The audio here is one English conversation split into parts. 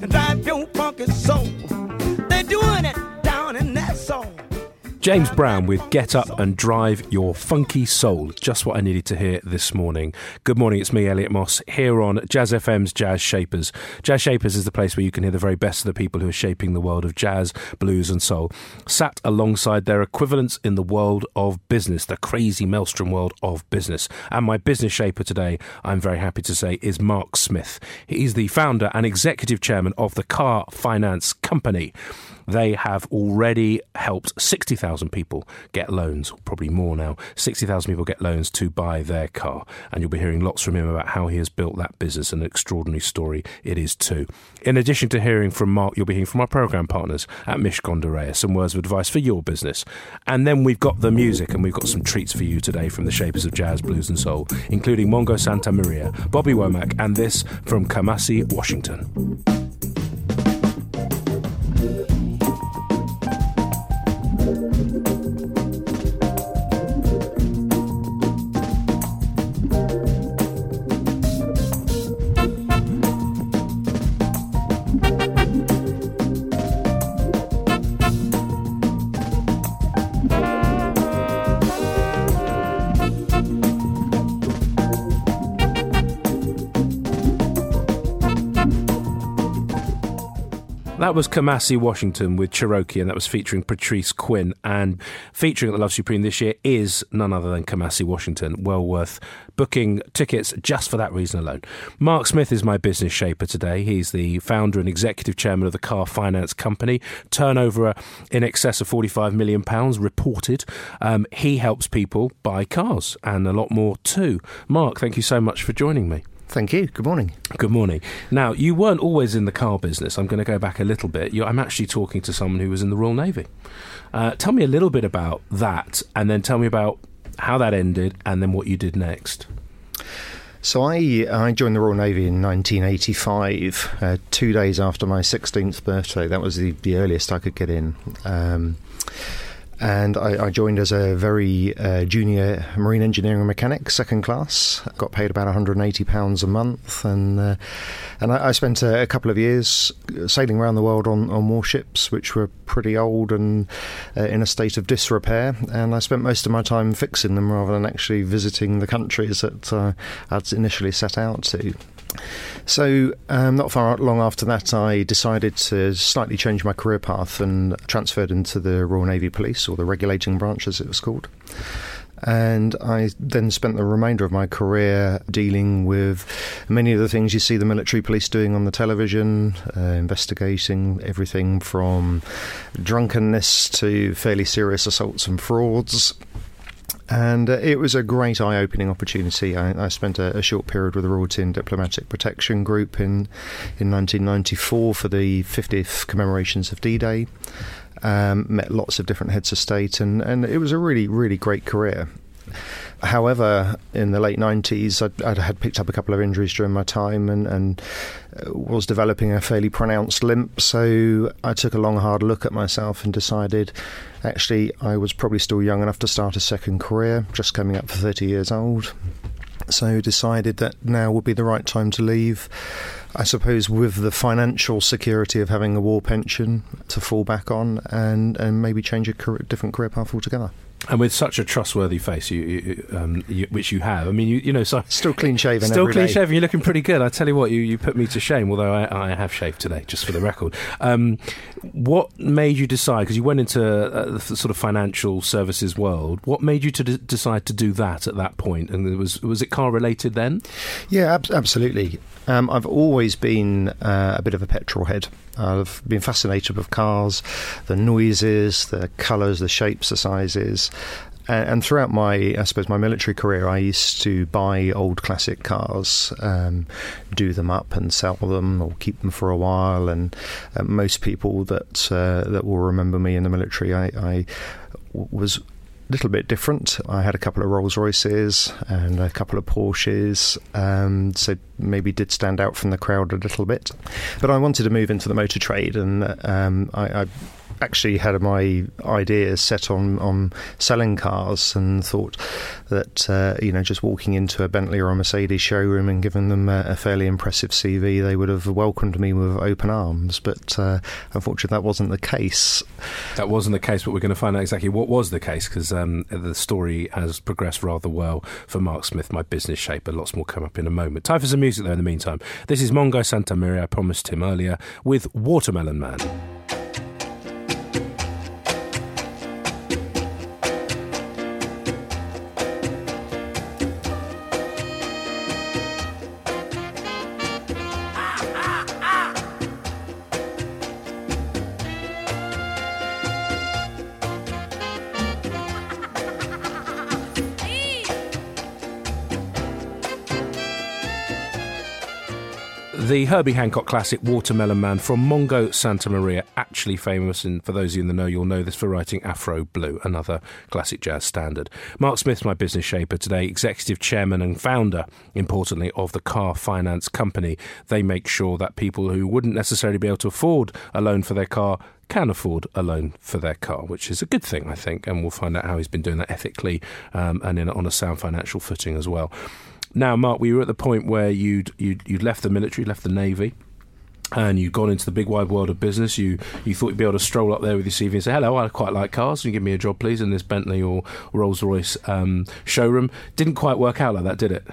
And drive your funky soul. They're doing it down in that song. James Brown with Get Up and Drive Your Funky Soul. Just what I needed to hear this morning. Good morning, it's me, Elliot Moss, here on Jazz FM's Jazz Shapers. Jazz Shapers is the place where you can hear the very best of the people who are shaping the world of jazz, blues, and soul, sat alongside their equivalents in the world of business, the crazy maelstrom world of business. And my business shaper today, I'm very happy to say, is Mark Smith. He's the founder and executive chairman of the Car Finance Company. They have already helped 60,000 people get loans, probably more now. 60,000 people get loans to buy their car. And you'll be hearing lots from him about how he has built that business. An extraordinary story it is, too. In addition to hearing from Mark, you'll be hearing from our program partners at Mishcon de some words of advice for your business. And then we've got the music, and we've got some treats for you today from the Shapers of Jazz, Blues, and Soul, including Mongo Santa Maria, Bobby Womack, and this from Kamasi, Washington. That was Kamasi Washington with Cherokee, and that was featuring Patrice Quinn. And featuring at the Love Supreme this year is none other than Kamasi Washington. Well worth booking tickets just for that reason alone. Mark Smith is my business shaper today. He's the founder and executive chairman of the Car Finance Company. Turnover in excess of £45 million reported. Um, he helps people buy cars and a lot more too. Mark, thank you so much for joining me. Thank you. Good morning. Good morning. Now, you weren't always in the car business. I'm going to go back a little bit. You, I'm actually talking to someone who was in the Royal Navy. Uh, tell me a little bit about that, and then tell me about how that ended, and then what you did next. So I I joined the Royal Navy in 1985, uh, two days after my 16th birthday. That was the, the earliest I could get in. Um, and I, I joined as a very uh, junior marine engineering mechanic, second class. Got paid about 180 pounds a month, and uh, and I, I spent a, a couple of years sailing around the world on, on warships, which were pretty old and uh, in a state of disrepair. And I spent most of my time fixing them rather than actually visiting the countries that uh, I'd initially set out to. So, um, not far long after that, I decided to slightly change my career path and transferred into the Royal Navy Police, or the regulating branch as it was called. And I then spent the remainder of my career dealing with many of the things you see the military police doing on the television, uh, investigating everything from drunkenness to fairly serious assaults and frauds. And uh, it was a great eye opening opportunity. I, I spent a, a, short period with the Royalty and Diplomatic Protection Group in, in 1994 for the 50th commemorations of D Day. Um, met lots of different heads of state, and, and it was a really, really great career. However, in the late 90s, I had picked up a couple of injuries during my time and, and uh, was developing a fairly pronounced limp. So I took a long, hard look at myself and decided actually I was probably still young enough to start a second career, just coming up for 30 years old. So decided that now would be the right time to leave. I suppose with the financial security of having a war pension to fall back on and, and maybe change a career, different career path altogether. And with such a trustworthy face, you, you, um, you, which you have, I mean, you, you know, so still clean shaven, still clean shaven. You're looking pretty good. I tell you what, you, you put me to shame. Although I, I have shaved today, just for the record. Um, what made you decide? Because you went into uh, the sort of financial services world. What made you to decide to do that at that point? And it was was it car related then? Yeah, ab- absolutely. Um, I've always been uh, a bit of a petrol head. I've been fascinated with cars, the noises, the colours, the shapes, the sizes. And, throughout my, I suppose, my military career, I used to buy old classic cars, um, do them up and sell them, or keep them for a while. And uh, most people that uh, that will remember me in the military, I, I was little bit different. I had a couple of Rolls Royces and a couple of Porsches, um, so maybe did stand out from the crowd a little bit. But I wanted to move into the motor trade, and um, I, I actually had my ideas set on, on selling cars and thought that uh, you know just walking into a Bentley or a Mercedes showroom and giving them a, a fairly impressive CV, they would have welcomed me with open arms. But uh, unfortunately, that wasn't the case. That wasn't the case, but we're going to find out exactly what was the case because um, the story has progressed rather well for Mark Smith, my business shaper. Lots more come up in a moment. Time for some music though. In the meantime, this is Mongo Santa Maria. I promised him earlier with Watermelon Man. The Herbie Hancock classic Watermelon Man from Mongo Santa Maria, actually famous, and for those of you in the know, you'll know this for writing Afro Blue, another classic jazz standard. Mark Smith, my business shaper today, executive chairman and founder, importantly, of the Car Finance Company. They make sure that people who wouldn't necessarily be able to afford a loan for their car can afford a loan for their car, which is a good thing, I think. And we'll find out how he's been doing that ethically um, and in, on a sound financial footing as well. Now, Mark, we were at the point where you'd, you'd, you'd left the military, left the Navy and you'd gone into the big wide world of business, you you thought you'd be able to stroll up there with your CV and say, "Hello, I quite like cars. Can you give me a job, please?" in this Bentley or Rolls Royce um, showroom. Didn't quite work out like that, did it?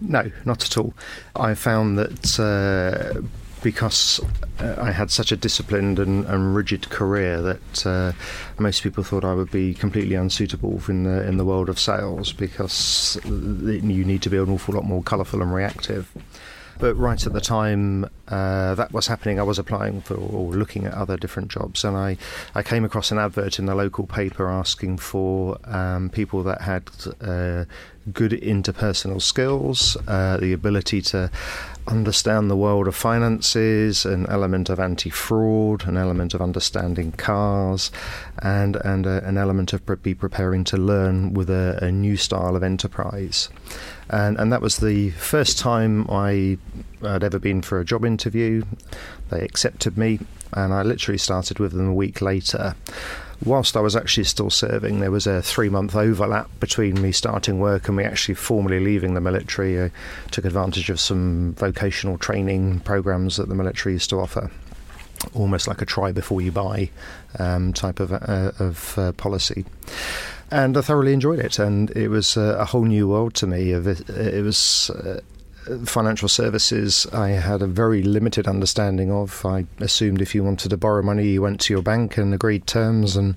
No, not at all. I found that uh, because uh, I had such a disciplined and, and rigid career that uh, most people thought I would be completely unsuitable in the in the world of sales because you need to be an awful lot more colourful and reactive. But right at the time uh, that was happening, I was applying for or looking at other different jobs, and I, I came across an advert in the local paper asking for um, people that had uh, good interpersonal skills, uh, the ability to understand the world of finances, an element of anti-fraud, an element of understanding cars, and and uh, an element of be preparing to learn with a, a, new style of enterprise. And and that was the first time I had ever been for a job interview. They accepted me, and I literally started with them a week later whilst I was actually still serving, there was a three month overlap between me starting work and me actually formally leaving the military. I took advantage of some vocational training programs that the military used to offer. Almost like a try before you buy um, type of, uh, of uh, policy and I thoroughly enjoyed it. And it was uh, a whole new world to me. It, was uh, financial services I had a very limited understanding of. I assumed if you wanted to borrow money, you went to your bank and agreed terms and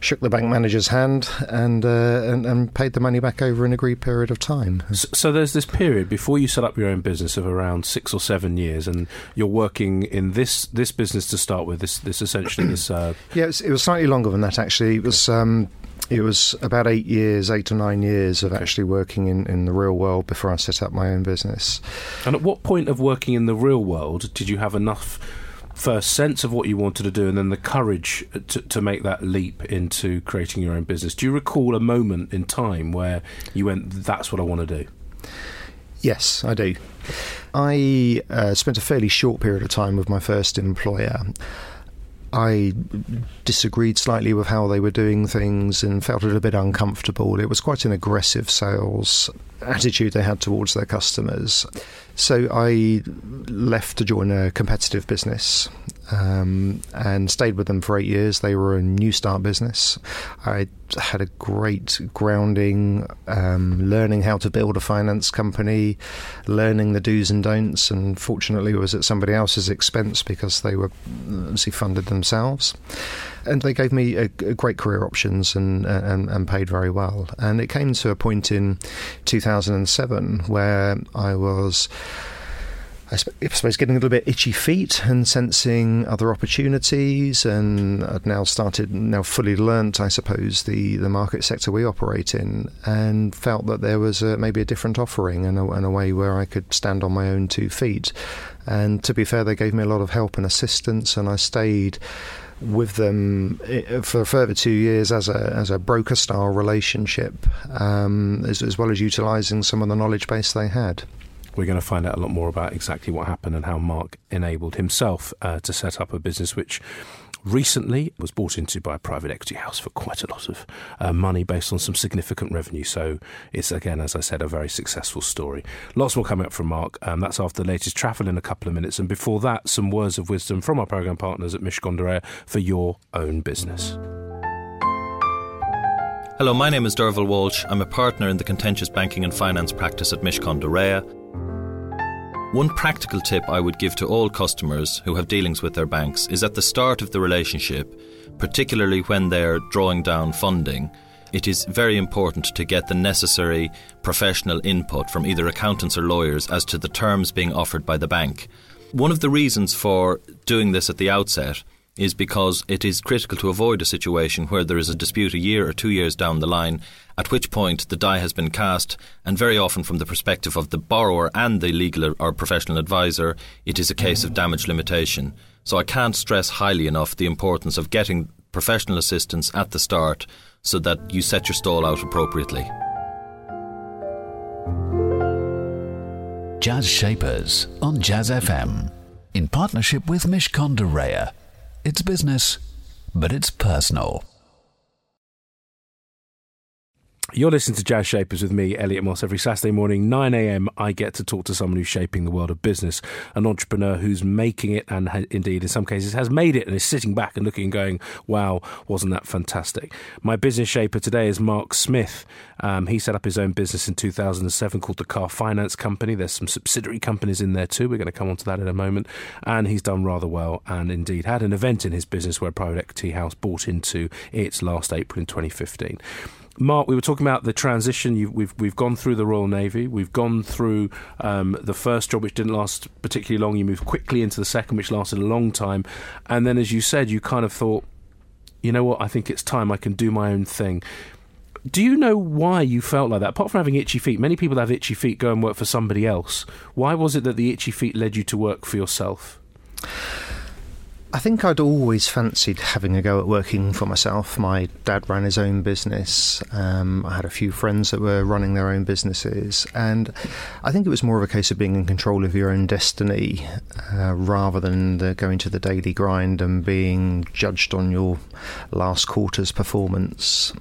shook the bank manager's hand and uh, and, and, paid the money back over an agreed period of time. So, so, there's this period before you set up your own business of around six or seven years, and you're working in this this business to start with. This this essentially this. Uh... Yeah, it was, it was, slightly longer than that actually. It was. Um, it was about eight years, eight to nine years of actually working in, in the real world before I set up my own business. And at what point of working in the real world did you have enough first sense of what you wanted to do and then the courage to, to make that leap into creating your own business? Do you recall a moment in time where you went, that's what I want to do? Yes, I do. I uh, spent a fairly short period of time with my first employer. I disagreed slightly with how they were doing things and felt a little bit uncomfortable. It was quite an aggressive sales attitude they had towards their customers. So I left to join a competitive business um, and stayed with them for eight years. They were a new start business. I had a great grounding, um, learning how to build a finance company, learning the do's and don'ts, and fortunately it was at somebody else's expense because they were obviously funded themselves and they gave me a, a great career options and, and, and paid very well. And it came to a point in 2007 where I was I suppose getting a little bit itchy feet and sensing other opportunities, and I'd now started, now fully learnt, I suppose, the, the market sector we operate in, and felt that there was a, maybe a different offering and a, and a way where I could stand on my own two feet. And to be fair, they gave me a lot of help and assistance, and I stayed with them eh, for a further two years as a as a broker style relationship, um, as, as well as utilising some of the knowledge base they had. We're going to find out a lot more about exactly what happened and how Mark enabled himself uh, to set up a business which recently was bought into by a private equity house for quite a lot of uh, money based on some significant revenue. So it's, again, as I said, a very successful story. Lots more coming up from Mark. Um, that's after the latest travel in a couple of minutes. And before that, some words of wisdom from our programme partners at Reya for your own business. Hello, my name is Derval Walsh. I'm a partner in the contentious banking and finance practice at Reya. One practical tip I would give to all customers who have dealings with their banks is at the start of the relationship, particularly when they're drawing down funding, it is very important to get the necessary professional input from either accountants or lawyers as to the terms being offered by the bank. One of the reasons for doing this at the outset is because it is critical to avoid a situation where there is a dispute a year or two years down the line, at which point the die has been cast, and very often from the perspective of the borrower and the legal or professional advisor, it is a case of damage limitation. So I can't stress highly enough the importance of getting professional assistance at the start so that you set your stall out appropriately. Jazz Shapers on Jazz FM in partnership with Mishcon de Reya. It's business, but it's personal. You're listening to Jazz Shapers with me, Elliot Moss. Every Saturday morning, 9 a.m., I get to talk to someone who's shaping the world of business, an entrepreneur who's making it and ha- indeed, in some cases, has made it and is sitting back and looking and going, wow, wasn't that fantastic? My business shaper today is Mark Smith. Um, he set up his own business in 2007 called the Car Finance Company. There's some subsidiary companies in there too. We're going to come on to that in a moment. And he's done rather well and indeed had an event in his business where private equity house bought into it last April in 2015. Mark, we were talking about the transition. You've, we've we've gone through the Royal Navy. We've gone through um, the first job, which didn't last particularly long. You moved quickly into the second, which lasted a long time, and then, as you said, you kind of thought, you know what? I think it's time. I can do my own thing. Do you know why you felt like that? Apart from having itchy feet, many people have itchy feet go and work for somebody else. Why was it that the itchy feet led you to work for yourself? I think I'd always fancied having a go at working for myself. My dad ran his own business. Um, I had a few friends that were running their own businesses, and I think it was more of a case of being in control of your own destiny uh, rather than the, going to the daily grind and being judged on your last quarter's performance.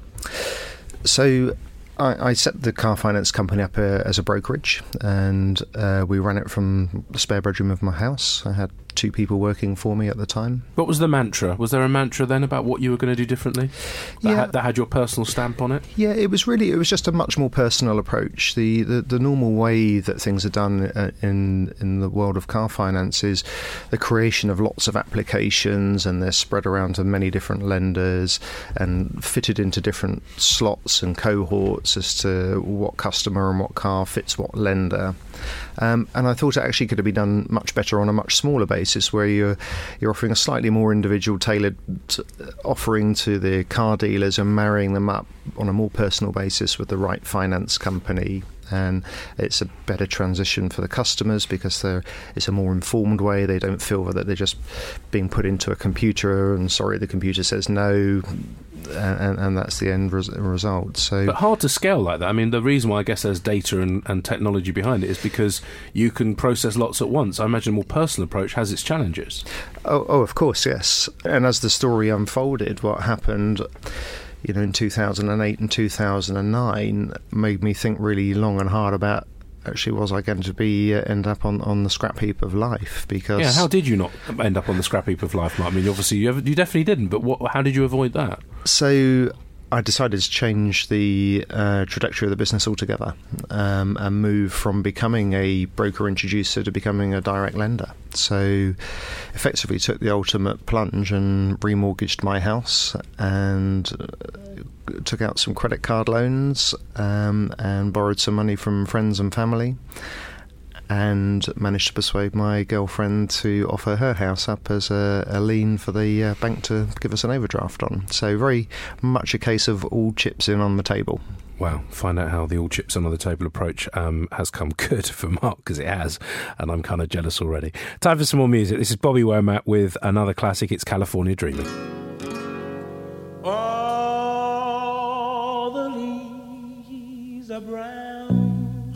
So I, set the car finance company up uh, as a brokerage, and uh, we ran it from the spare bedroom of my house. I had two people working for me at the time. What was the mantra? Was there a mantra then about what you were going to do differently? That, yeah. had, that had your personal stamp on it? Yeah, it was really, it was just a much more personal approach. The, the, the normal way that things are done uh, in, in the world of car finance is the creation of lots of applications and they're spread around to many different lenders and fitted into different slots and cohorts as to what customer and what car fits what lender. Um, and I thought it actually could have been done much better on a much smaller basis, where you're you're offering a slightly more individual, tailored offering to the car dealers and marrying them up on a more personal basis with the right finance company and it's a better transition for the customers because it's a more informed way. They don't feel that they're just being put into a computer and sorry, the computer says no and, and that's the end res- result. So, but hard to scale like that. I mean, the reason why I guess there's data and, and technology behind it is because you can process lots at once. I imagine a more personal approach has its challenges. Oh, oh, of course, yes. And as the story unfolded, what happened you know, in 2008 and 2009 made me think really long and hard about actually was I going to be uh, end up on, on the scrap heap of life? Because yeah, how did you not end up on the scrap heap of life? I mean, obviously you, you definitely didn't, but what, how did you avoid that? So I decided to change the uh, trajectory of the business altogether um, and move from becoming a broker introducer to becoming a direct lender. So, effectively, took the ultimate plunge and remortgaged my house and uh, took out some credit card loans um, and borrowed some money from friends and family and managed to persuade my girlfriend to offer her house up as a, a lien for the uh, bank to give us an overdraft on. So very much a case of all chips in on the table. Wow, find out how the all chips on the table approach um, has come good for Mark because it has, and I'm kind of jealous already. Time for some more music. This is Bobby Womack with another classic. It's California Dreaming. All brown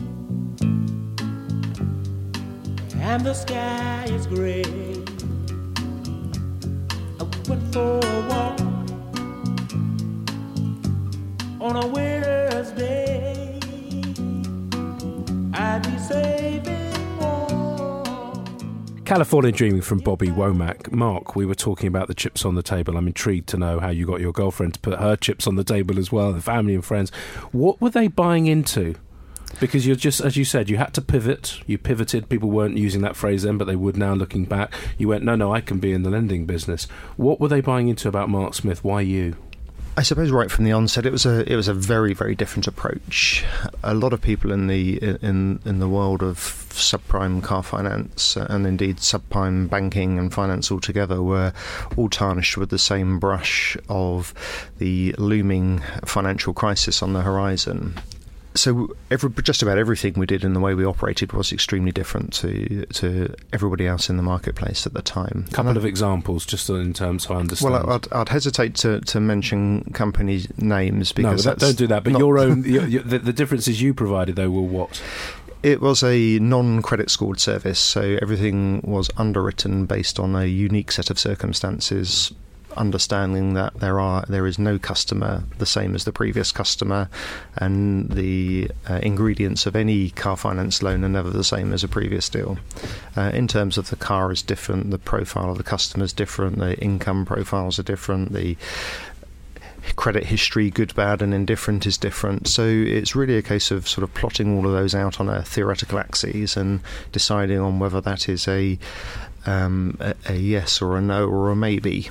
and the sky is gray. I went for a walk on a winter's day. I'd be warm. California Dreaming from Bobby Womack. Mark, we were talking about the chips on the table. I'm intrigued to know how you got your girlfriend to put her chips on the table as well, the family and friends. What were they buying into? Because you're just, as you said, you had to pivot. You pivoted. People weren't using that phrase then, but they would now looking back. You went, no, no, I can be in the lending business. What were they buying into about Mark Smith? Why you? I suppose right from the onset, it was a it was a very very different approach. A lot of people in the in in the world of subprime car finance and indeed subprime banking and finance altogether were all tarnished with the same brush of the looming financial crisis on the horizon so every, just about everything we did and the way we operated was extremely different to to everybody else in the marketplace at the time. A couple of examples, just in terms I understand. Well, I'd, I'd hesitate to, to mention company names because no, don't do that. But your own your, your, the, the differences you provided though were what? It was a non credit scored service, so everything was underwritten based on a unique set of circumstances understanding that there are there is no customer the same as the previous customer, and the uh, ingredients of any car finance loan are never the same as a previous deal. Uh, in terms of the car is different, the profile of the customer is different, the income profiles are different, the credit history, good, bad, and indifferent, is different. So it's really a case of sort of plotting all of those out on a theoretical axis and deciding on whether that is a um, a, a, yes or a no or a maybe.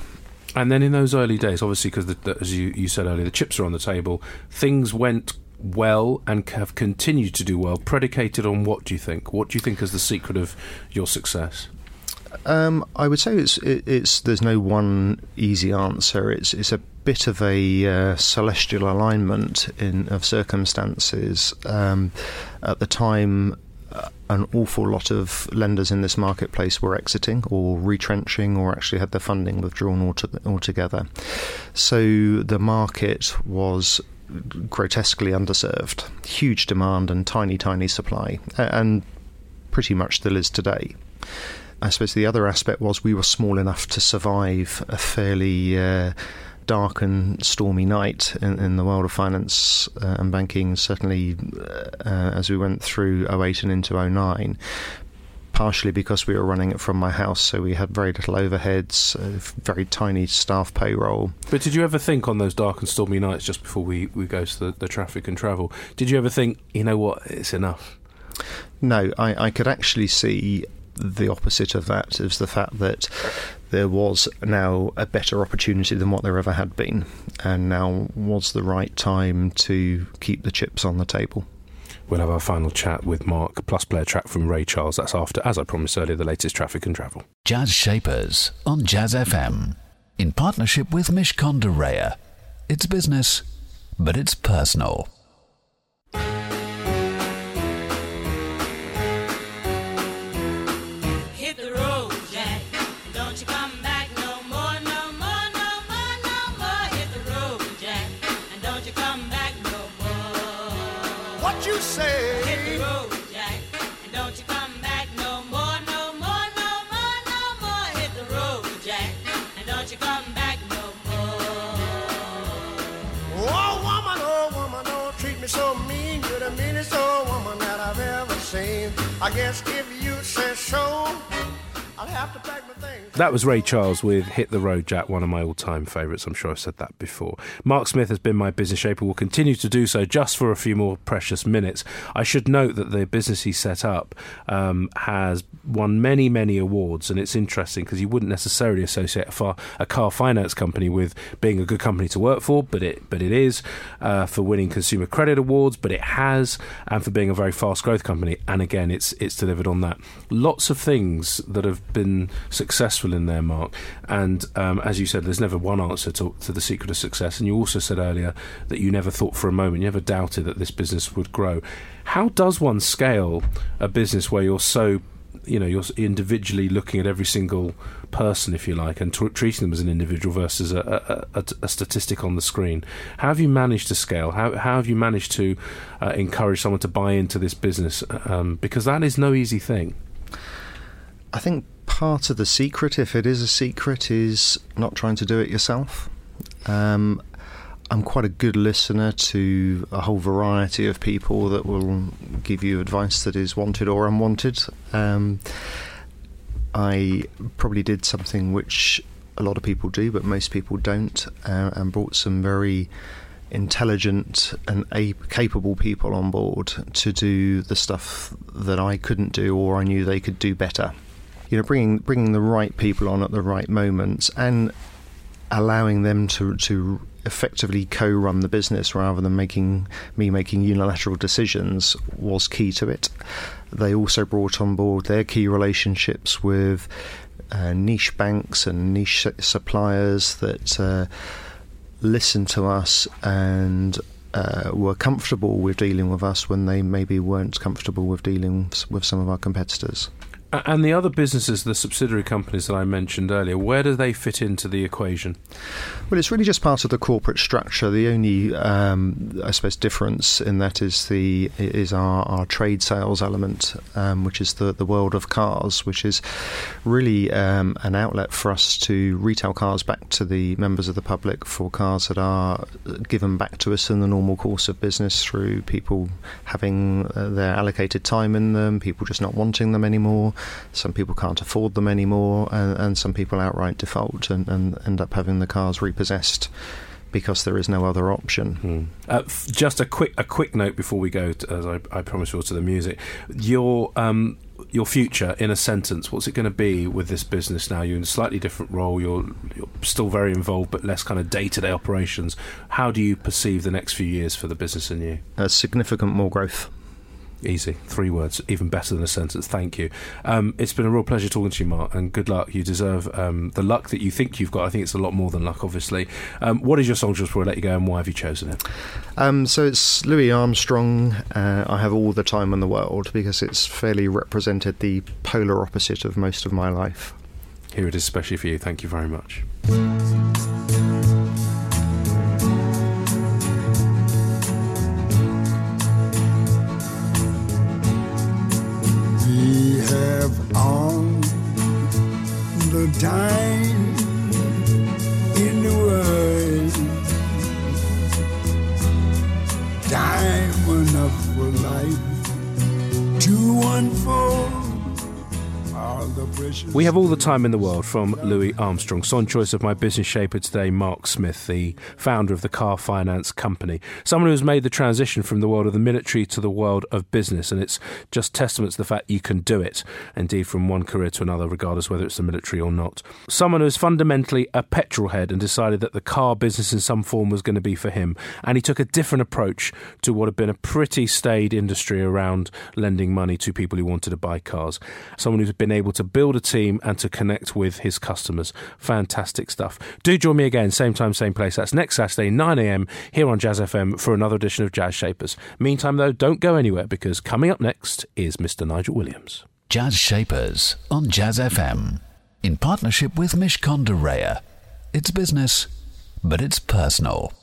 And then in those early days, obviously, because as you, you said earlier, the chips are on the table, things went well and have continued to do well, predicated on what do you think? What do you think is the secret of your success? Um, I would say it's it, it's there's no one easy answer. It's it's a bit of a uh, celestial alignment in of circumstances. Um, at the time, an awful lot of lenders in this marketplace were exiting or retrenching or actually had their funding withdrawn altogether. So the market was grotesquely underserved, huge demand and tiny, tiny supply, and pretty much still is today. I suppose the other aspect was we were small enough to survive a fairly uh, dark and stormy night in, in the world of finance uh, and banking, certainly uh, as we went through 08 and into 09 partially because we were running it from my house, so we had very little overheads, very tiny staff payroll. But did you ever think on those dark and stormy nights, just before we, we go to the, the traffic and travel, did you ever think, you know what, it's enough? No, I, I could actually see the opposite of that is the fact that there was now a better opportunity than what there ever had been, and now was the right time to keep the chips on the table. We'll have our final chat with Mark, plus play a track from Ray Charles. That's after, as I promised earlier, the latest traffic and travel. Jazz Shapers on Jazz FM, in partnership with Mishcon de Reya. It's business, but it's personal. I guess if you say so, I'll have to pack my things. That was Ray Charles with Hit the Road Jack, one of my all time favourites. I'm sure I've said that before. Mark Smith has been my business shaper, will continue to do so just for a few more precious minutes. I should note that the business he set up um, has won many, many awards, and it's interesting because you wouldn't necessarily associate a, far, a, car finance company with being a good company to work for, but it, but it is, uh, for winning consumer credit awards, but it has, and for being a very fast growth company. And again, it's, it's delivered on that. Lots of things that have been successful in there, Mark. And um, as you said, there's never one answer to, to the secret of success. And you also said earlier that you never thought for a moment, you never doubted that this business would grow. How does one scale a business where you're so you know you're individually looking at every single person, if you like, and t- treating them as an individual versus a, a, a, a, statistic on the screen. How have you managed to scale? How, how have you managed to uh, encourage someone to buy into this business? Um, because that is no easy thing. I think part of the secret, if it is a secret, is not trying to do it yourself. Um, I'm quite a good listener to a whole variety of people that will give you advice that is wanted or unwanted. Um, I probably did something which a lot of people do, but most people don't, uh, and brought some very intelligent and a- capable people on board to do the stuff that I couldn't do or I knew they could do better you know, bringing bringing the right people on at the right moments and allowing them to to effectively co-run the business rather than making me making unilateral decisions was key to it. They also brought on board their key relationships with uh, niche banks and niche suppliers that uh, listened to us and uh, were comfortable with dealing with us when they maybe weren't comfortable with dealing with some of our competitors. And the other businesses, the subsidiary companies that I mentioned earlier, where do they fit into the equation? Well, it's really just part of the corporate structure. The only, um, I suppose, difference in that is the is our, our trade sales element, um, which is the the world of cars, which is really um, an outlet for us to retail cars back to the members of the public for cars that are given back to us in the normal course of business through people having uh, their allocated time in them, people just not wanting them anymore some people can't afford them anymore, and, and some people outright default and, and end up having the cars repossessed because there is no other option. Hmm. Uh, f- just a quick a quick note before we go, to, as I, I promised, you to the music. Your um, your future in a sentence. What's it going to be with this business now? You're in a slightly different role. You're you're still very involved, but less kind of day to day operations. How do you perceive the next few years for the business and you? Uh, significant more growth. Easy. Three words. Even better than a sentence. Thank you. Um, it's been a real pleasure talking to you, Mark, and good luck. You deserve um, the luck that you think you've got. I think it's a lot more than luck, obviously. Um, what is your song just before I let you go, and why have you chosen it? Um, so it's Louis Armstrong. Uh, I have all the time in the world because it's fairly represented the polar opposite of most of my life. Here it is, especially for you. Thank you very much. Have all the time in the world. Time enough for life to unfold. We have all the time in the world from Louis Armstrong. Song choice of my business shaper today, Mark Smith, the founder of the car finance company. Someone who's made the transition from the world of the military to the world of business. And it's just testament to the fact you can do it, indeed, from one career to another, regardless whether it's the military or not. Someone who's fundamentally a petrol head and decided that the car business in some form was going to be for him. And he took a different approach to what had been a pretty staid industry around lending money to people who wanted to buy cars. Someone who's been able to build a team and to connect with his customers. Fantastic stuff. Do join me again, same time, same place. That's next Saturday, 9am, here on Jazz FM for another edition of Jazz Shapers. Meantime, though, don't go anywhere because coming up next is Mr. Nigel Williams. Jazz Shapers on Jazz FM in partnership with Mishcon de Reya. It's business, but it's personal.